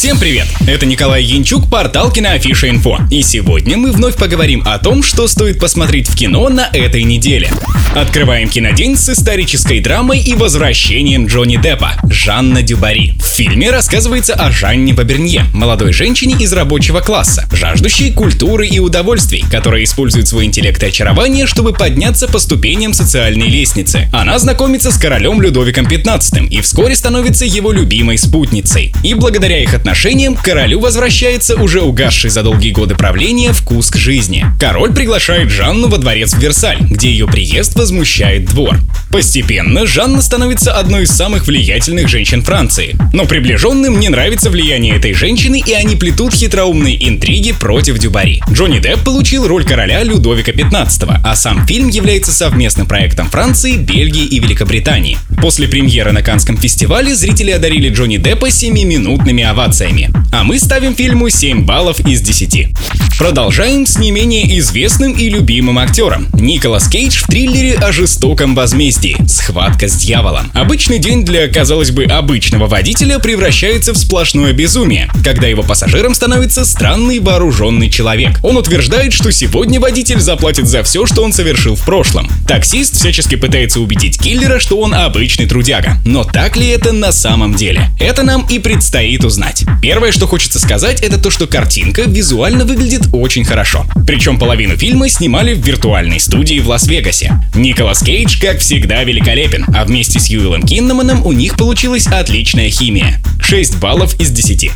Всем привет! Это Николай Янчук, портал Киноафиша Инфо. И сегодня мы вновь поговорим о том, что стоит посмотреть в кино на этой неделе. Открываем кинодень с исторической драмой и возвращением Джонни Деппа, Жанна Дюбари. В фильме рассказывается о Жанне Бабернье, молодой женщине из рабочего класса, жаждущей культуры и удовольствий, которая использует свой интеллект и очарование, чтобы подняться по ступеням социальной лестницы. Она знакомится с королем Людовиком XV и вскоре становится его любимой спутницей. И благодаря их отношениям к королю возвращается уже угасший за долгие годы правления вкус к жизни. Король приглашает Жанну во дворец в Версаль, где ее приезд возмущает двор. Постепенно Жанна становится одной из самых влиятельных женщин Франции. Но приближенным не нравится влияние этой женщины, и они плетут хитроумные интриги против Дюбари. Джонни Депп получил роль короля Людовика XV, а сам фильм является совместным проектом Франции, Бельгии и Великобритании. После премьеры на Канском фестивале зрители одарили Джонни Деппа 7-минутными овациями. А мы ставим фильму 7 баллов из 10. Продолжаем с не менее известным и любимым актером. Николас Кейдж в триллере о жестоком возмездии «Схватка с дьяволом». Обычный день для, казалось бы, обычного водителя превращается в сплошное безумие, когда его пассажиром становится странный вооруженный человек. Он утверждает, что сегодня водитель заплатит за все, что он совершил в прошлом. Таксист всячески пытается убедить киллера, что он обычный трудяга. Но так ли это на самом деле? Это нам и предстоит узнать. Первое, что хочется сказать, это то, что картинка визуально выглядит очень хорошо. Причем половину фильма снимали в виртуальной студии в Лас-Вегасе. Николас Кейдж, как всегда, великолепен, а вместе с Юэлом Киннаманом у них получилась отличная химия. 6 баллов из 10.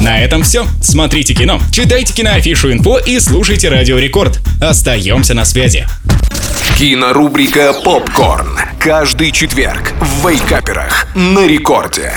На этом все. Смотрите кино, читайте киноафишу инфо и слушайте Радио Рекорд. Остаемся на связи. Кинорубрика «Попкорн». Каждый четверг в Вейкаперах на рекорде.